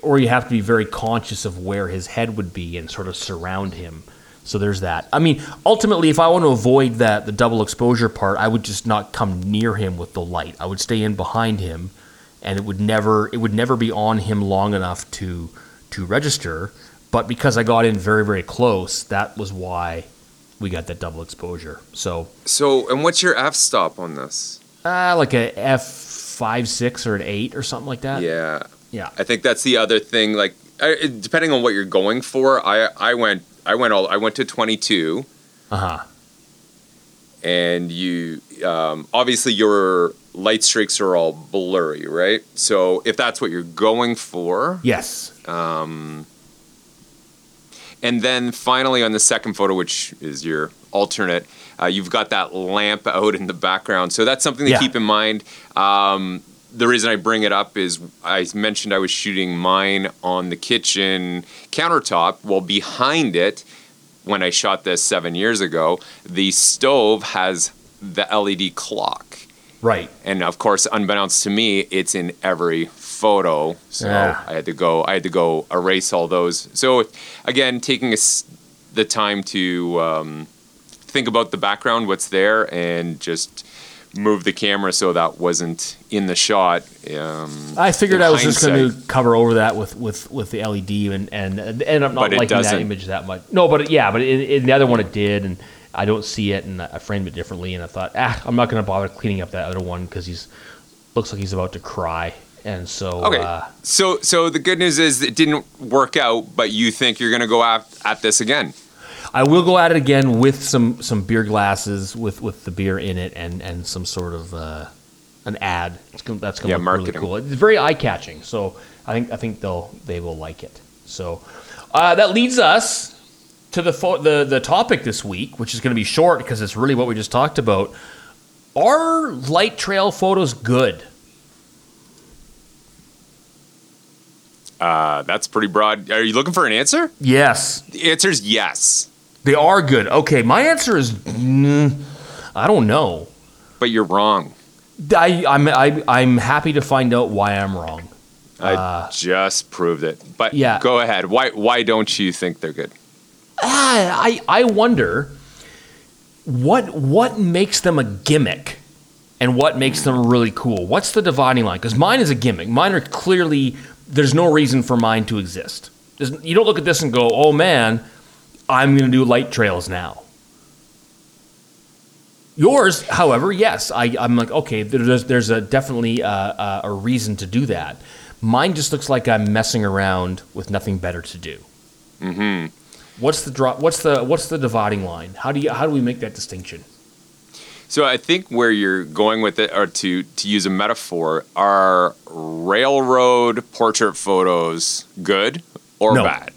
or you have to be very conscious of where his head would be and sort of surround him. So there's that. I mean, ultimately, if I want to avoid that the double exposure part, I would just not come near him with the light. I would stay in behind him, and it would never it would never be on him long enough to to register. But because I got in very very close, that was why we got that double exposure. So So, and what's your f stop on this? uh, like a F five six or an eight or something like that. Yeah, Yeah. I think that's the other thing. Like, I, depending on what you're going for, I I went I went all I went to 22, Uh huh. and you um, obviously your light streaks are all blurry, right? So if that's what you're going for, Yes. And then finally on the second photo, which is your alternate, uh, you've got that lamp out in the background. So that's something to Yeah. keep in mind. Um, the reason I bring it up is I mentioned I was shooting mine on the kitchen countertop. Well, behind it, when I shot this seven years ago, the stove has the LED clock. Right. And of course, unbeknownst to me, it's in every photo. So Yeah. I had to go. I had to go erase all those. So again, taking us the time to um, think about the background, what's there, and just move the camera so that wasn't in the shot. Um, I figured I was just going to cover over that with, with, with the LED and and end up not liking that doesn't. image that much. No, but it, yeah, but in, in the other one it did, and I don't see it, and I framed it differently, and I thought, ah, I'm not going to bother cleaning up that other one because he's looks like he's about to cry, and so Okay. uh, so so the good news is it didn't work out, but you think you're going to go at, at this again. I will go at it again with some some beer glasses with with the beer in it and and some sort of uh, an ad. It's gonna, that's going to Yeah, look marketing. really cool. It's very eye catching, so I think I think they'll they will like it. So uh, that leads us to the fo- the the topic this week, which is going to be short because it's really what we just talked about. Are light trail photos good? Uh, that's pretty broad. Are you looking for an answer? Yes. The answer is yes. They are good. Okay, my answer is mm, I don't know. But you're wrong. I, I'm I, I'm happy to find out why I'm wrong. I just proved it. But yeah. go ahead. Why why don't you think they're good? Ah, I I wonder what what makes them a gimmick and what makes them really cool. What's the dividing line? Because mine is a gimmick. Mine are clearly there's no reason for mine to exist. There's, you don't look at this and go, "Oh man, I'm going to do light trails now." Yours, however, yes, I, I'm like, okay, there's there's a definitely a, a, a reason to do that. Mine just looks like I'm messing around with nothing better to do. Mm-hmm. What's the drop? What's the what's the dividing line? How do you how do we make that distinction? So I think where you're going with it, or to to use a metaphor, are railroad portrait photos good or No. bad?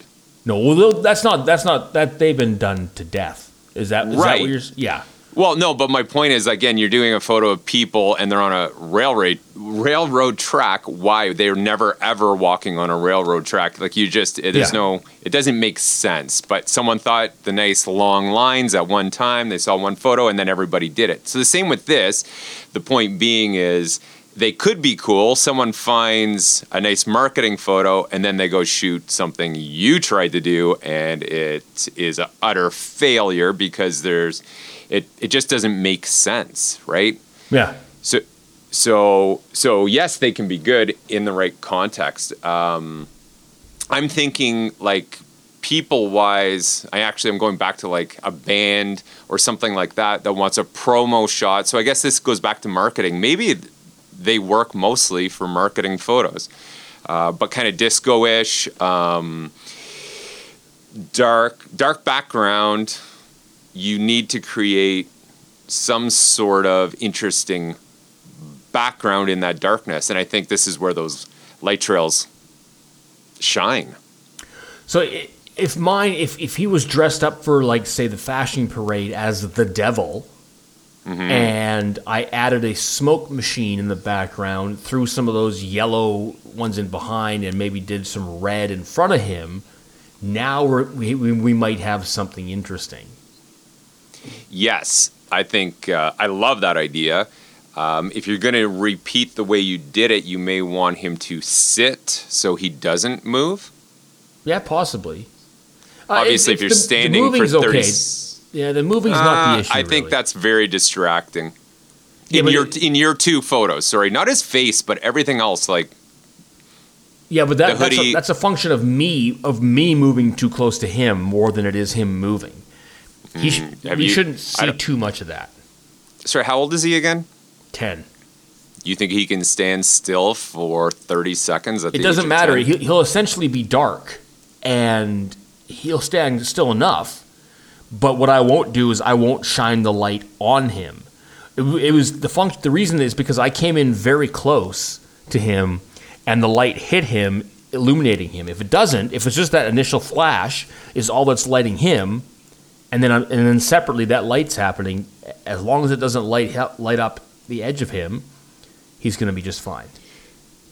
No, well, that's not that's not that they've been done to death. Is that is that Right. what you're? Yeah. Well, no, but my point is again, you're doing a photo of people and they're on a railroad railroad track. Why they're never ever walking on a railroad track? Like you just it, there's Yeah. no it doesn't make sense. But someone thought the nice long lines at one time. They saw one photo and then everybody did it. So the same with this. The point being is they could be cool. Someone finds a nice marketing photo and then they go shoot something you tried to do and it is an utter failure because there's it it just doesn't make sense, right? Yeah. So so so yes, they can be good in the right context. Um, I'm thinking like people wise. I actually am going back to like a band or something like that that wants a promo shot. So I guess this goes back to marketing. Maybe they work mostly for marketing photos, uh, but kind of disco-ish, um, dark dark background. You need to create some sort of interesting background in that darkness. And I think this is where those light trails shine. So i- if mine, if if he was dressed up for like say the fashion parade as the devil, and I added a smoke machine in the background, threw some of those yellow ones in behind, and maybe did some red in front of him, now we're, we we might have something interesting. Yes, I think uh, I love that idea. Um, if you're going to repeat the way you did it, you may want him to sit so he doesn't move. Yeah, possibly. Uh, Obviously, if, you're the- the standing for 30 okay. Yeah, the moving's not Uh, the issue. I think really. that's very distracting. Yeah, in your it- in your two photos, sorry, not his face, but everything else. Like Yeah, but that, that's, a, that's a function of me of me moving too close to him more than it is him moving. He, sh- Mm, have you- shouldn't see too much of that. sorry, how old is he again? Ten. You think he can stand still for 30 seconds? At It doesn't matter. 10? He, he'll essentially be dark, and he'll stand still enough. But what I won't do is I won't shine the light on him. It, it was the function. The reason is because I came in very close to him, and the light hit him, illuminating him. If it doesn't, if it's just that initial flash, is all that's lighting him, and then and then separately that light's happening. As long as it doesn't light light up the edge of him, he's going to be just fine.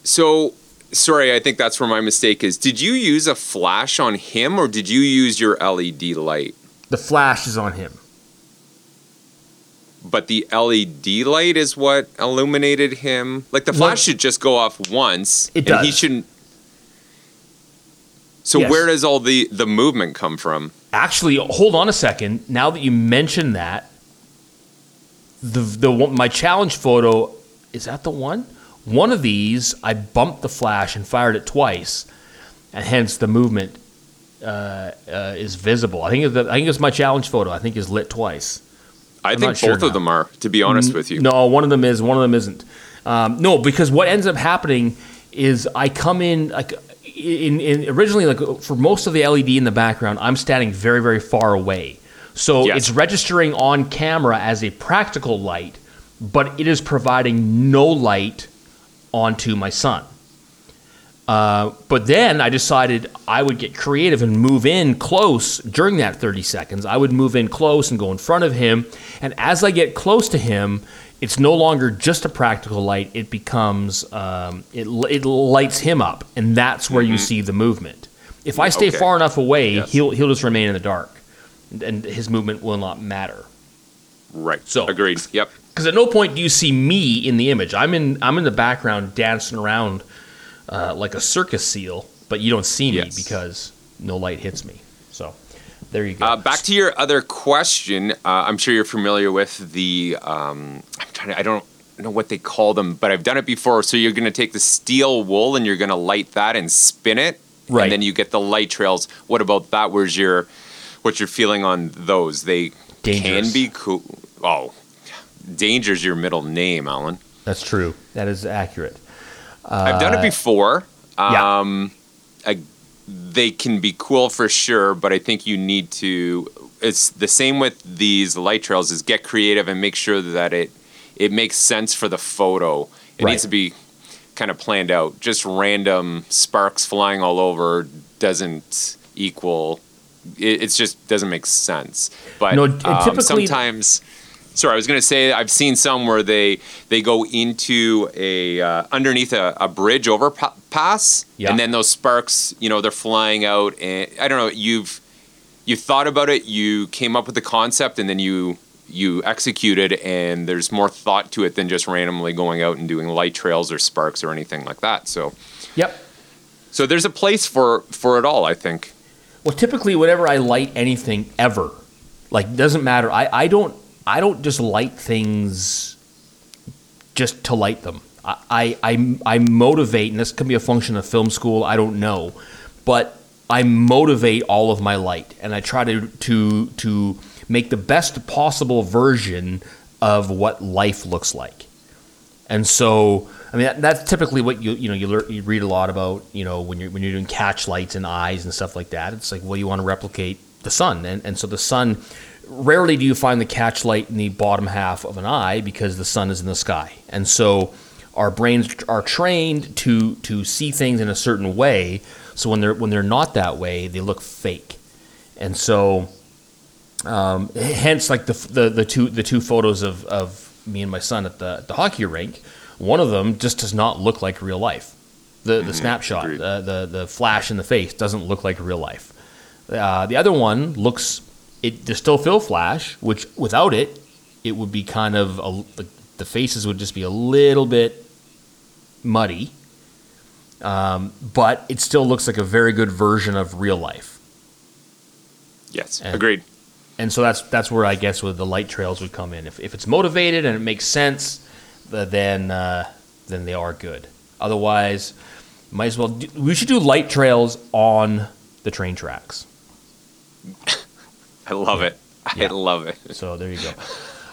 So, sorry, I think that's where my mistake is. Did you use a flash on him or did you use your LED light? The flash is on him. But the LED light is what illuminated him. Like the flash What- should just go off once. It and he shouldn't. So Yes. where does all the the movement come from? Actually, hold on a second. Now that you mention that, the the one, my challenge photo is that the one. One of these, I bumped the flash and fired it twice, and hence the movement uh, uh, is visible. I think it's the, I think it's my challenge photo. I think is lit twice. I I'm think not sure both now. of them are. To be honest with you. No, one of them is, one of them isn't. Um, no, because what ends up happening is I come in like in, in originally like for most of the LED in the background, I'm standing very very far away, so Yes. it's registering on camera as a practical light, but it is providing no light onto my son. Uh, but then I decided I would get creative and move in close during that 30 seconds. I would move in close and go in front of him. And as I get close to him, it's no longer just a practical light. It becomes, um, it, it lights him up. And that's where you see the movement. If I stay Mm-hmm. Okay. far enough away, Yes. he'll, he'll just remain in the dark. and his movement will not matter. Right. So- agreed. Yep. Because at no point do you see me in the image. I'm in I'm in the background dancing around uh, like a circus seal, but you don't see me Yes. because no light hits me. So there you go. Uh, back to your other question. Uh, I'm sure you're familiar with the. Um, I'm trying to. I don't know what they call them, but I've done it before. So you're going to take the steel wool and you're going to light that and spin it, Right. and then you get the light trails. What about that? Where's your, what's your feeling on those? They Dangerous. can be cool. Oh, danger's your middle name, Allan. That's true. That is accurate. I've done it before. Uh, yeah. Um, I, they can be cool for sure, but I think you need to. It's the same with these light trails: is get creative and make sure that it it makes sense for the photo. It Right. needs to be kind of planned out. Just random sparks flying all over doesn't equal. It it's just doesn't make sense. But No, um, typically- sometimes. Sorry, I was going to say I've seen some where they they go into a uh, underneath a, a bridge overpass, Yeah. and then those sparks, you know, they're flying out, and I don't know. You've you thought about it, you came up with the concept, and then you you executed, and there's more thought to it than just randomly going out and doing light trails or sparks or anything like that. So Yep. so there's a place for for it all, I think. Well, typically, whenever I light anything ever, like doesn't matter. I, I don't I don't just light things just to light them. I, I I motivate, and this can be a function of film school. I don't know, but I motivate all of my light, and I try to to to make the best possible version of what life looks like. And so, I mean, that, that's typically what you you know you, lear, you read a lot about. You know, when you're when you're doing catch lights and eyes and stuff like that. It's like, well, you want to replicate the sun, and and so the sun. Rarely do you find the catch light in the bottom half of an eye because the sun is in the sky, and so our brains are trained to to see things in a certain way. So when they're when they're not that way, they look fake, and so um, hence like the, the the two the two photos of, of me and my son at the the hockey rink. One of them just does not look like real life. The the snapshot, agreed. uh, the the flash in the face doesn't look like real life. Uh, the other one looks it there's still fill flash, which without it, it would be kind of a, like the faces would just be a little bit muddy. Um, but it still looks like a very good version of real life. Yes, And- agreed. and so that's that's where I guess where the light trails would come in. If, if it's motivated and it makes sense, then uh, then they are good. Otherwise, might as well. Do, we should do light trails on the train tracks. *laughs* I love it. I Yeah. love it. So there you go.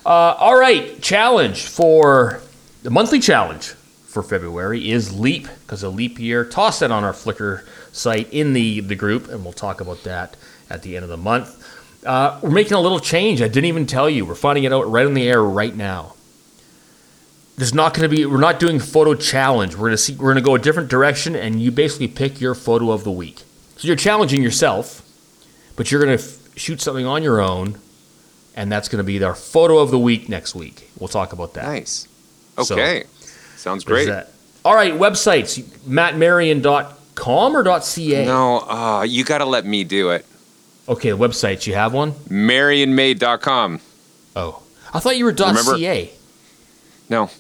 Uh, all right, challenge for the monthly challenge for February is leap because a leap year. Toss that on our Flickr site in the the group, and we'll talk about that at the end of the month. Uh, we're making a little change. I didn't even tell you. We're finding it out right on the air right now. There's not going to be. We're not doing photo challenge. We're going to see. We're going to go a different direction, and you basically pick your photo of the week. So you're challenging yourself, but you're going to shoot something on your own, and that's going to be our photo of the week next week. We'll talk about that. Nice. So- Okay. Sounds great. that. All right, websites mattmarion.com or .ca. No, uh, you got to let me do it. Okay, the websites. You have one? MarionMade.com. Oh, I thought you were Remember- .ca. No.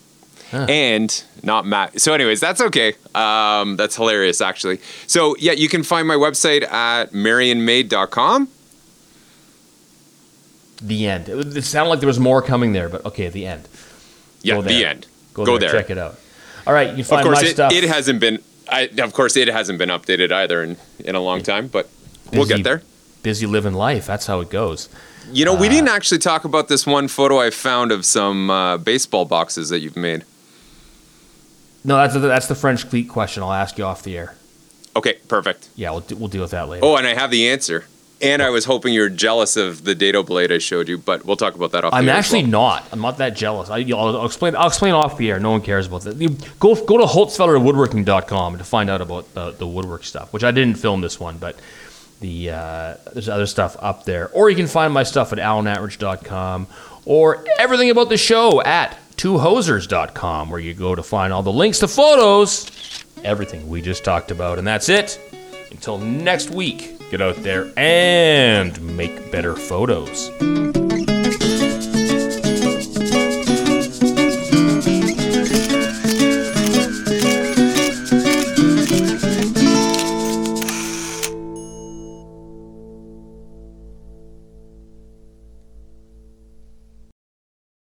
Huh. And not Matt. So, anyways, that's okay. Um, that's hilarious, actually. So, yeah, you can find my website at marionmade.com. The end. It, it sounded like there was more coming there, but okay, the end. Yeah, the end. Go, Go there, there. Check it out. All right, you Of find course, my it, stuff. it hasn't been. I, of course, it hasn't been updated either in, in a long time, but we'll get there. Busy living life. That's how it goes. You know, we Uh, didn't actually talk about this one photo I found of some uh, baseball boxes that you've made. No, that's the, that's the French cleat question. I'll ask you off the air. Okay, perfect. Yeah, we'll we'll deal with that later. Oh, and I have the answer. And I was hoping you're jealous of the dado blade I showed you, but we'll talk about that off I'm actually well. not. I'm not that jealous. I, will I'll explain. I'll explain off the air. No one cares about that. You go go to holtzfellerwoodworking.com to find out about the, the woodwork stuff. Which I didn't film this one, but the uh, there's other stuff up there. Or you can find my stuff at allanattridge.com or everything about the show at twohosers.com, where you go to find all the links to photos, everything we just talked about, and that's it. Until next week. Get out there and make better photos.